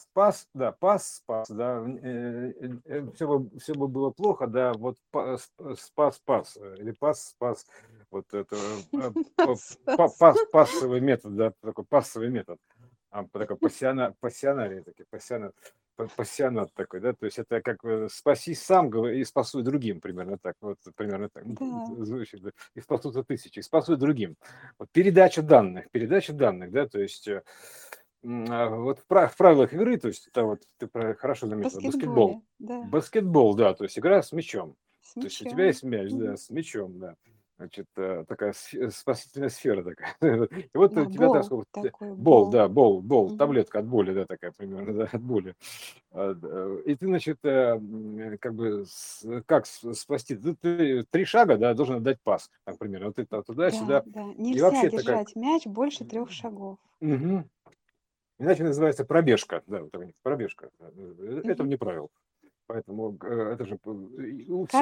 спас, да, пас, спас, да, все бы, все бы было плохо, да, вот спас, спас, или пас, спас, вот это пас, пассовый метод, да, такой пассовый метод, а, такой пассиона, пассионарий, такой пассионар, пассионат такой, да, то есть это как спаси сам и спасуй другим, примерно так, вот примерно так, да. звучит, да, и спасутся тысячи, и спасуй другим. Вот передача данных, передача данных, да, то есть вот в, правилах игры, то есть это вот ты хорошо заметил, баскетбол. Да. Баскетбол, да, то есть игра с мячом. С то есть у тебя есть мяч, да, с мячом, да. Значит, э, такая спасительная сфера такая. И вот да, у тебя так сколько... Такой, бол, бол, да, бол, бол, угу. таблетка от боли, да, такая примерно, да, от боли. А, и ты, значит, э, как бы, как спасти? Ты, ты три шага, да, должен отдать пас, так, примерно, вот это туда-сюда. Да, да. Нельзя и вообще держать такая... мяч больше трех шагов. Угу. Иначе называется пробежка. Да, вот пробежка. Э, это вне правил. Поэтому э, это же у всех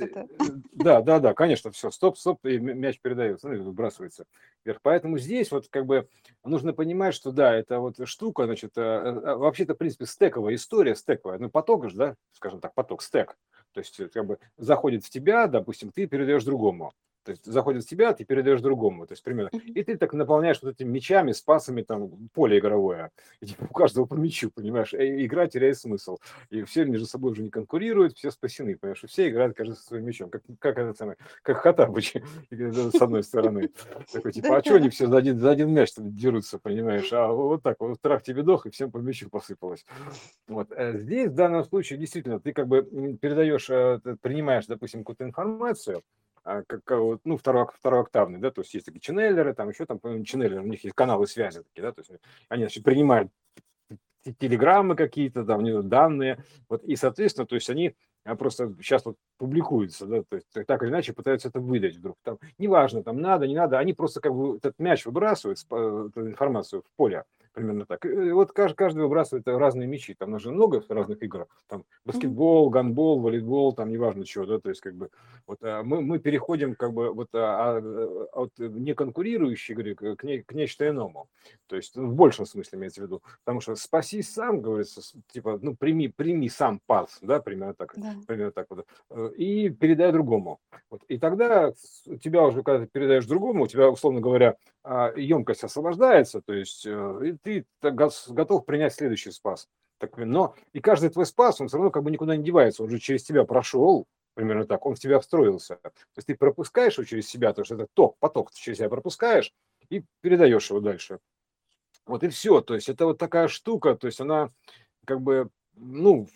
это. Э, да, да, да, конечно, все, стоп, стоп, и мяч передается, ну, выбрасывается вверх. Поэтому здесь вот как бы нужно понимать, что да, это вот штука, значит, вообще-то, в принципе, стековая история, стековая, ну, поток же, да, скажем так, поток, стек. То есть, как бы заходит в тебя, допустим, ты передаешь другому. То есть заходит в тебя, ты передаешь другому. То есть примерно. И ты так наполняешь вот этими мечами, спасами там поле игровое. И типа, у каждого по мячу, понимаешь? И игра теряет смысл. И все между собой уже не конкурируют, все спасены, понимаешь? И все играют каждый со своим мячом. Как, как это самое, как Хатабыч с одной стороны. Такой типа, а что они все за один, за один мяч дерутся, понимаешь? А вот так вот трах тебе дох, и всем по мячу посыпалось. Вот. Э, здесь в данном случае действительно ты как бы передаешь, э, принимаешь, допустим, какую-то информацию, как, вот, ну, второй, второоктавный, да, то есть есть такие ченнелеры, там еще там, ченнелеры, у них есть каналы связи такие, да, то есть они, значит, принимают телеграммы какие-то, там, данные, вот, и, соответственно, то есть они а, просто сейчас вот публикуются, да, то есть так или иначе пытаются это выдать вдруг, там, неважно, там, надо, не надо, они просто как бы этот мяч выбрасывают, э, эту информацию в поле, примерно так. И вот каждый, каждый выбрасывает разные мячи. Там уже много разных игр. Там баскетбол, гандбол, волейбол, там неважно чего, да, то есть как бы вот а мы, мы переходим как бы вот а, а, от неконкурирующей игры к, не, к нечто иному. То есть ну, в большем смысле имеется в виду. Потому что спаси сам, говорится, типа, ну, прими, прими сам пас, да, примерно так, да. примерно так вот, э, и передай другому. Вот. И тогда у тебя уже, когда ты передаешь другому, у тебя, условно говоря, емкость освобождается, то есть э, ты готов принять следующий спас. Так, но и каждый твой спас, он все равно как бы никуда не девается, он же через тебя прошел, примерно так, он в тебя встроился. То есть ты пропускаешь его через себя, то есть это ток, поток ты через себя пропускаешь и передаешь его дальше. Вот и все. То есть это вот такая штука, то есть она как бы, ну,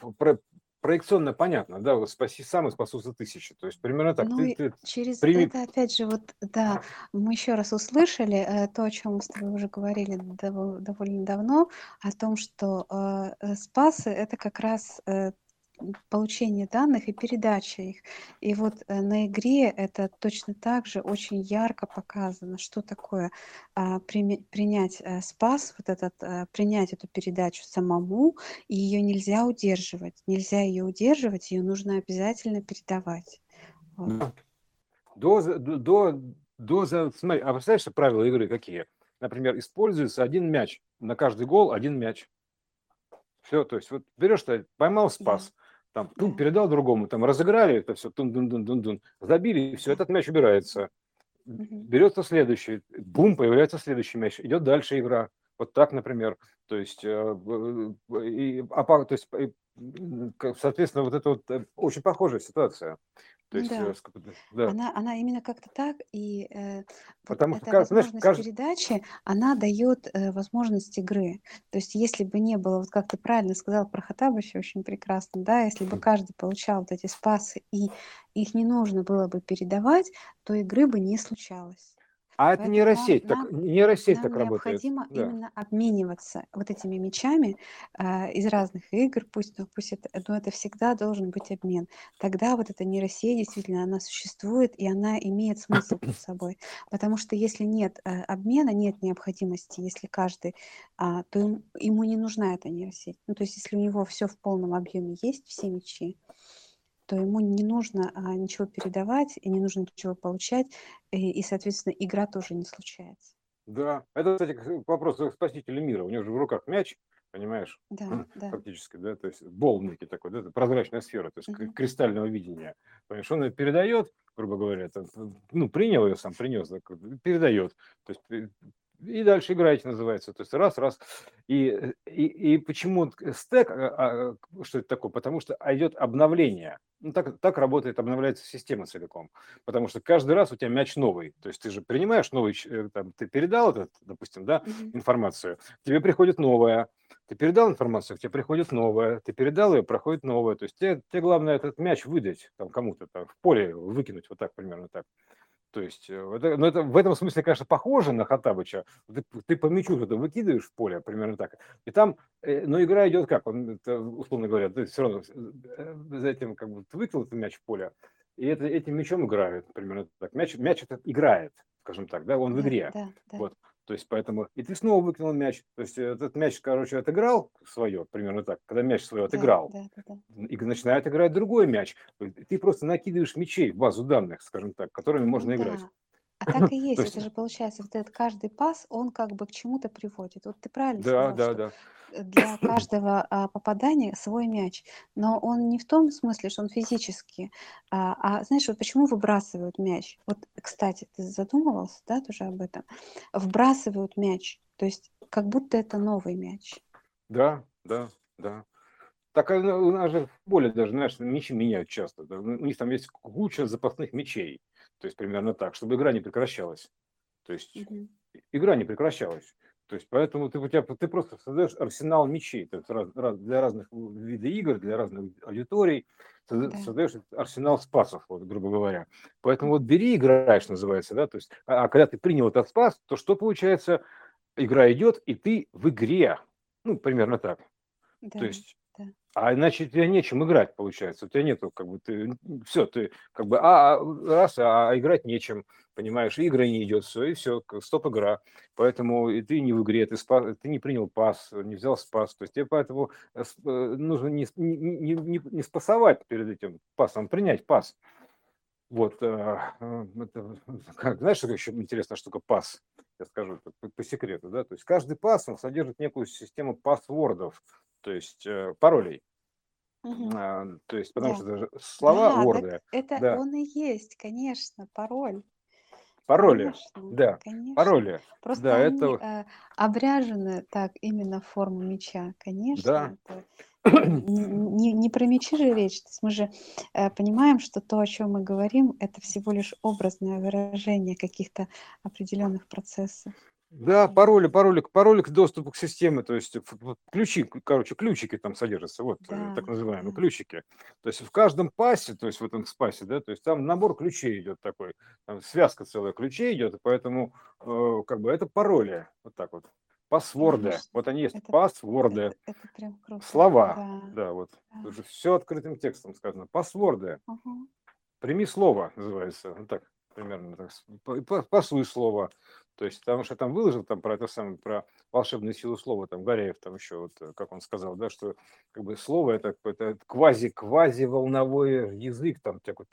проекционно понятно, да, вот спаси сам и спасутся тысячи. То есть примерно так. Ну, ты, ты через прими... это, опять же, вот, да, мы еще раз услышали э, то, о чем мы с тобой уже говорили дов- довольно давно, о том, что э, э спасы это как раз э, получение данных и передача их. И вот э, на игре это точно так же очень ярко показано, что такое а, принять а, спас, вот этот, а, принять эту передачу самому, и ее нельзя удерживать. Нельзя ее удерживать, ее нужно обязательно передавать. Вот. До, до, до, смотри, а представляешь, правила игры какие? Например, используется один мяч. На каждый гол один мяч. Все, то есть вот берешь, поймал спас, там, тун, передал другому, там, разыграли это все, тун дун дун дун дун забили, и все, этот мяч убирается. Берется следующий, бум, появляется следующий мяч, идет дальше игра. Вот так, например. То есть, э, и, а, то есть соответственно, вот это вот э, очень похожая ситуация. То есть, Да. да. Она, она именно как-то так, и э, вот Потому что, эта знаешь, возможность каждый... передачи, она дает э, возможность игры. То есть, если бы не было, вот как ты правильно сказал про Хатабыча, очень прекрасно, да, если бы каждый получал вот эти спасы, и их не нужно было бы передавать, то игры бы не случалось. А это нейросеть, так, нейросеть нам так работает. необходимо да. именно обмениваться вот этими мечами э, из разных игр, пусть, ну, пусть это, но это всегда должен быть обмен. Тогда вот эта нейросеть действительно, она существует, и она имеет смысл под собой. Потому что если нет э, обмена, нет необходимости, если каждый, э, то ему, ему не нужна эта нейросеть. Ну, то есть если у него все в полном объеме есть, все мечи, то ему не нужно а, ничего передавать и не нужно ничего получать, и, и, соответственно, игра тоже не случается. Да, это, кстати, вопрос к спасителю мира. У него же в руках мяч, понимаешь? Да, да. Фактически, да, то есть бол некий такой, да, прозрачная сфера, то есть Мгм. кристального видения. Понимаешь, он ее передает, грубо говоря, это, ну, принял ее сам, принес, передает. То есть и дальше играете называется. То есть раз, раз. И, и, и почему стек, а, а, что это такое? Потому что идет обновление. Ну, так, так работает, обновляется система целиком. Потому что каждый раз у тебя мяч новый. То есть ты же принимаешь новый, э, там, ты передал этот, допустим, да, информацию, тебе приходит новая, ты передал информацию, тебе приходит новая, ты передал ее, проходит новая. То есть тебе, тебе главное этот мяч выдать там кому-то, там, в поле выкинуть, вот так примерно так. То есть, э, это, ну, это в этом смысле, конечно, похоже на Хатабыча. Ты, ты по мячу что-то выкидываешь в поле, примерно так. И там, э, но игра идет как? Он, это, условно говоря, ты все равно э, за этим как бы ты выкинул этот мяч в поле, и это, этим мячом играют, примерно так. Мяч, мяч это играет, скажем так, да, он в игре. Да, да. Вот. То есть поэтому и ты снова выкинул мяч. То есть этот мяч, короче, отыграл свое, примерно так, когда мяч свое отыграл, да, да, да. И начинает играть другой мяч. Ты просто накидываешь мячей в базу данных, скажем так, которыми можно ну, играть. Да. А так и есть, это же получается, вот этот каждый пас, он как бы к чему-то приводит. Вот ты правильно Да, сказал, да, что да. для каждого а, попадания свой мяч. Но он не в том смысле, что он физически, а, а знаешь, вот почему выбрасывают мяч? Вот, кстати, ты задумывался, да, тоже об этом? Вбрасывают мяч, то есть как будто это новый мяч. Да, да, да. Так а, ну, у нас же в даже, знаешь, мячи меняют часто. да. У них там есть куча запасных мячей. То есть примерно так, чтобы игра не прекращалась. То есть Мгм. игра не прекращалась. То есть поэтому ты, у тебя, ты просто создаешь арсенал мечей то есть раз- раз- для разных видов игр, для разных аудиторий, созда- Да. создаешь арсенал спасов, вот, грубо говоря. Поэтому вот бери, играешь, называется, да, то есть, а, а когда ты принял этот спас, то что получается? Игра идет, и ты в игре. Ну, примерно так. Да. То есть. А иначе у тебя нечем играть, получается. У тебя нету, как бы, ты, все, ты, как бы, а, а, раз, а, а играть нечем, понимаешь, игра не идет, все, и все, стоп игра. Поэтому и ты не в игре, ты, спас, ты не принял пас, не взял спас. То есть тебе поэтому э, э, нужно не, не, не, не, спасовать перед этим пасом, принять пас. Вот, э, это, как, знаешь, что еще интересная штука пас? Я скажу по, по секрету, да, то есть каждый пас, он содержит некую систему пасвордов, то есть э, паролей. Мгм. А, то есть, потому Да. что даже слова Да, ворды, это да, он и есть, конечно, пароль. пароли, Конечно, да, конечно. пароли, Просто да, они это, э, обряжены так именно в форму меча. да, Конечно, это не, не- не про мечи же речь. То есть мы же э, понимаем, что то, о чем мы говорим, это всего лишь образное выражение каких-то определенных процессов. Да, пароли, пароли, пароли к доступу к системе, то есть ключи, короче, ключики там содержатся, вот э, Да, так называемые ключики. То есть в каждом пасе, то есть в этом спасе, да, то есть там набор ключей идет такой, там связка целая ключей идет, поэтому э, как бы это пароли, вот так вот, пасворды, вот они есть, Это, пасворды, это, это прям круто. слова, Да, да, вот, да. уже все открытым текстом сказано, пасворды, Ага. прими слово, называется, вот так примерно, так, с- по- по- послуй слово, то есть, потому что там выложил там про это самое, про волшебную силу слова, там Горяев там еще, вот, э, как он сказал, да, что как бы слово это какой-то квази-квази волновой язык, там такой,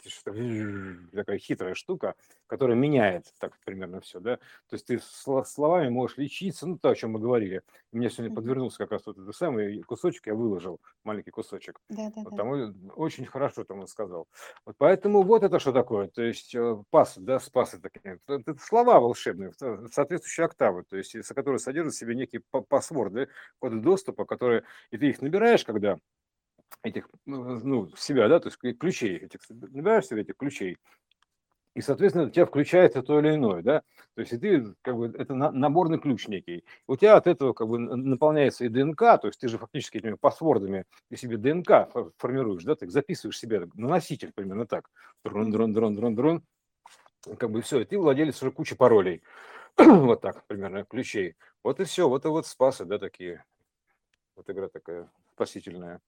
такая хитрая штука, которая меняет так примерно все, да, то есть ты сло- словами можешь лечиться, ну то, о чем мы говорили. Мне сегодня подвернулся как раз вот этот самый кусочек, я выложил, маленький кусочек, Да, да, вот да. там он очень хорошо там он сказал. Вот поэтому вот это что такое, то есть э, пас, да, спасы такие, это, это слова волшебные, соответствующие октавы, то есть, которые содержат в себе некие па- пасворды, коды доступа, которые, и ты их набираешь, когда этих, ну, ну, себя, да, то есть ключей, этих, набираешь себе этих ключей, и, соответственно, у тебя включается то или иное, да, то есть и ты, как бы, это на- наборный ключ некий. У тебя от этого, как бы, наполняется и ДНК, то есть ты же фактически этими пасвордами ты себе ДНК фор- формируешь, да, ты записываешь себе на носитель, примерно так, дрон, дрон, дрон, дрон, дрон, как бы все, и ты владелец уже кучи паролей, вот так, примерно, ключей. Вот и все, вот и вот спасы, да, такие, вот игра такая спасительная.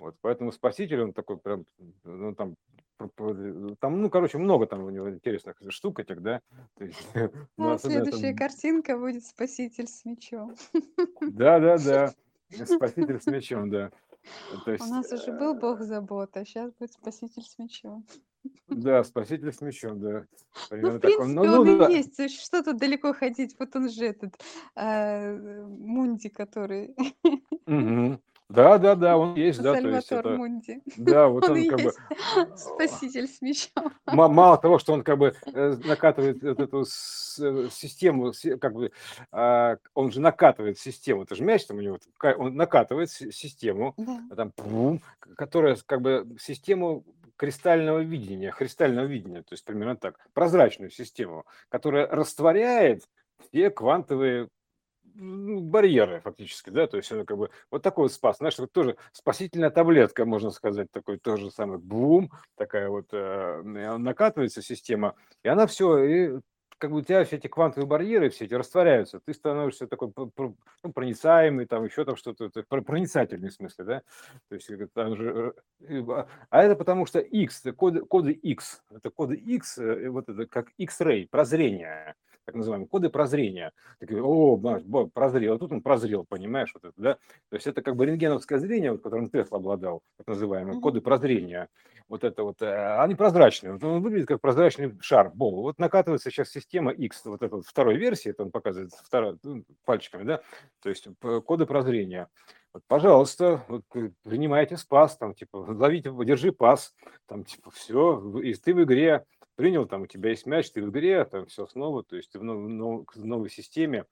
Вот, поэтому спаситель, он такой прям, ну, там, пр- там, ну, короче, много там у него интересных штук этих, да. Есть, ну, А особенно следующая там, картинка будет спаситель с мечом. да, да, да, спаситель с мечом, да. То У есть, нас уже был э, бог забота, а сейчас будет спаситель с мечом. Да, спаситель с мечом, да, Ну, примерно в так. Он- принципе, Ну, он ну, и да, есть. То есть Что тут далеко ходить? Вот он же этот э, Мунди, который Мгм. Да, да, да, он есть, да, то есть Сальватор это, Мунди. да, вот Он и он как бы есть спаситель с мечом. ма- мало того, что он как бы э, накатывает вот эту с- э, систему, се- как бы а, он же накатывает систему, это же мяч там у него, ка- он накатывает си- систему, Да. а там, пум, к- которая с- как бы систему кристального видения, кристального видения, то есть примерно так, прозрачную систему, которая растворяет все квантовые барьеры фактически, да, то есть это как бы вот такой вот спас, знаешь, вот тоже спасительная таблетка, можно сказать, такой тоже самый бум, такая вот э, накатывается система, и она все, и как бы у тебя все эти квантовые барьеры все эти растворяются, ты становишься такой ну, проницаемый, там еще там что-то, проницательный в смысле, да, то есть там же, а это потому что X, коды, коды X, это коды X, э, вот это как X-ray, прозрение, так называемые коды прозрения. Такие, о, прозрел, а тут он прозрел, понимаешь, вот это, да? То есть это как бы рентгеновское зрение, вот, которым Тесла обладал, так называемые коды прозрения. Вот это вот, э, они прозрачные, вот он выглядит как прозрачный шар, бол. Вот накатывается сейчас система X, вот эта вот второй версии, это он показывает второй, ну, пальчиками, да, то есть коды прозрения. Вот, пожалуйста, вот, э, принимайте спас, там, типа, ловите, держи пас, там, типа, все, и ты в игре, принял, там у тебя есть мяч, ты в игре, там все снова, то есть ты в, нов, в новой системе.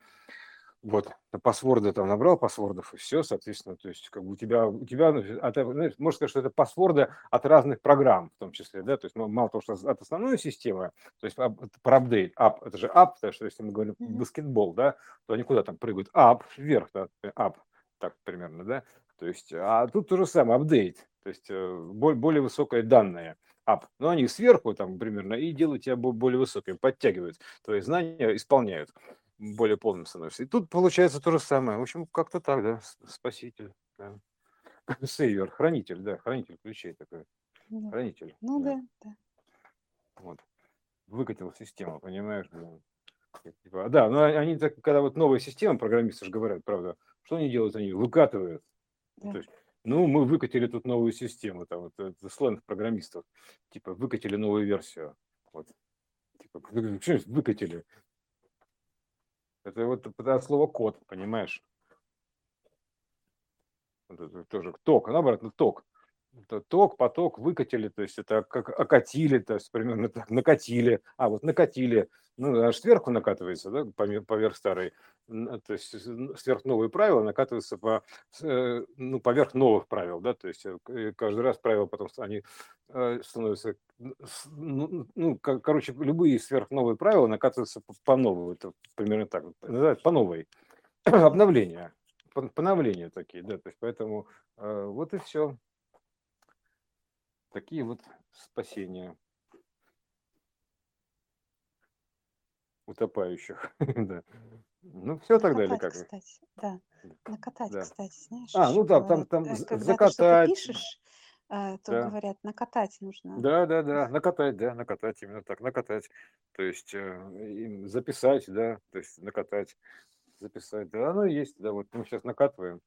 Вот, пасворды там набрал пасвордов, и все, соответственно, то есть как бы у тебя, у тебя ну, от, знаешь, можно сказать, что это пасворды от разных программ, в том числе, да, то есть мало того, что от основной системы, то есть про update, up, это же up, потому что если мы говорим баскетбол, да, то они куда там прыгают, up, вверх, да, up, так примерно, да, то есть, а тут то же самое, update, то есть э, более высокое данное up. Но они сверху там примерно и делают тебя более высоким, подтягивают. Твои знания исполняют. Более полным становишься. И тут получается то же самое. В общем, как-то так, да, спаситель. Да. Saver, хранитель, да, хранитель ключей такой. Да. Хранитель. Ну да, да. Вот. Выкатил систему, понимаешь? Да. Типа, да, но они так, когда вот новые системы, программисты же говорят, правда, что они делают? Они выкатывают. Да. То есть ну, мы выкатили тут новую систему, там, вот, это сленг программистов, типа, выкатили новую версию. Вот. Типа, выкатили? Это вот от слова код, понимаешь? Вот это тоже ток, наоборот, ну, ток это ток, поток выкатили, то есть это как окатили, то есть примерно так, накатили, а вот накатили, ну, аж сверху накатывается, да, поверх старой, то есть сверх новые правила накатываются по, э, ну, поверх новых правил, да, то есть э, каждый раз правила потом они э, становятся, ну, ну короче, любые сверхновые правила накатываются по новому, это примерно так, называют по новой, обновления, поновления такие, да, то есть поэтому вот и все. Такие вот спасения утопающих. да. Ну, все тогда или как? кстати, да. Накатать, Да. кстати, знаешь, А, ну да, там, бывает, там э, когда ты закатать. пишешь, э, то Да. говорят, накатать нужно. Да, да, да, накатать, да, накатать, именно так, накатать. То есть э, записать, да, то есть накатать, записать. Да, оно есть, да, вот мы сейчас накатываем.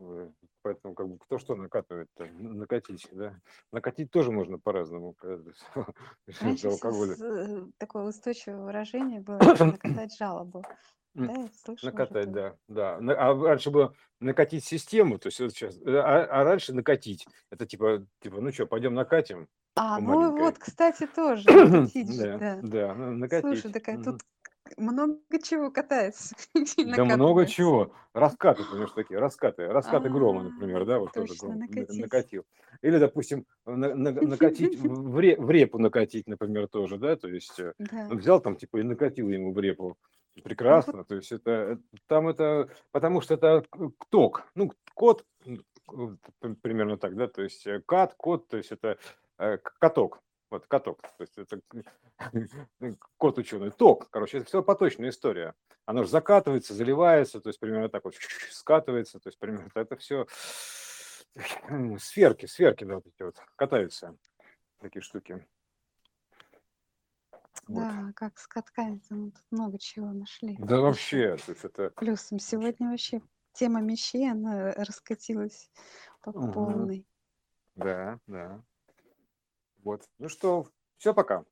Э, Поэтому как бы кто что накатывает, накатить, да. Накатить тоже можно по-разному. Э, такое устойчивое выражение было накатать жалобу. Да, Накатать, да, да. А раньше было накатить систему, то есть вот сейчас, а, а раньше накатить. Это типа, типа, ну что, пойдем накатим А, ну маленькой. вот, кстати, тоже накатить Да, да. да, ну, Слушай, накатить. такая Мгм. тут много чего катается Да много чего. Раскаты, понимаешь, такие, раскаты. Раскаты грома, А, например, да, вот тоже накатил. Или, допустим, на- на- накатить, в в ре- в репу накатить, например, тоже, да, то есть э, взял там, типа, и накатил ему в репу. Ну Прекрасно, то есть это, э, там это, потому что это ток, ну, п- примерно так, да, то есть э, кат, код, то есть это каток, вот каток, то есть это код ученый, ток, короче, это все поточная история. Оно же закатывается, заливается, то есть примерно так вот скатывается, то есть примерно это все сферки, сферки, да, вот эти вот катаются, такие штуки. Вот. да, как с катками, мы тут много чего нашли Да вообще, то есть это... Плюсом сегодня вообще тема мечей, она раскатилась по Мгм. полной. Да, да. Вот. Ну что, все, пока.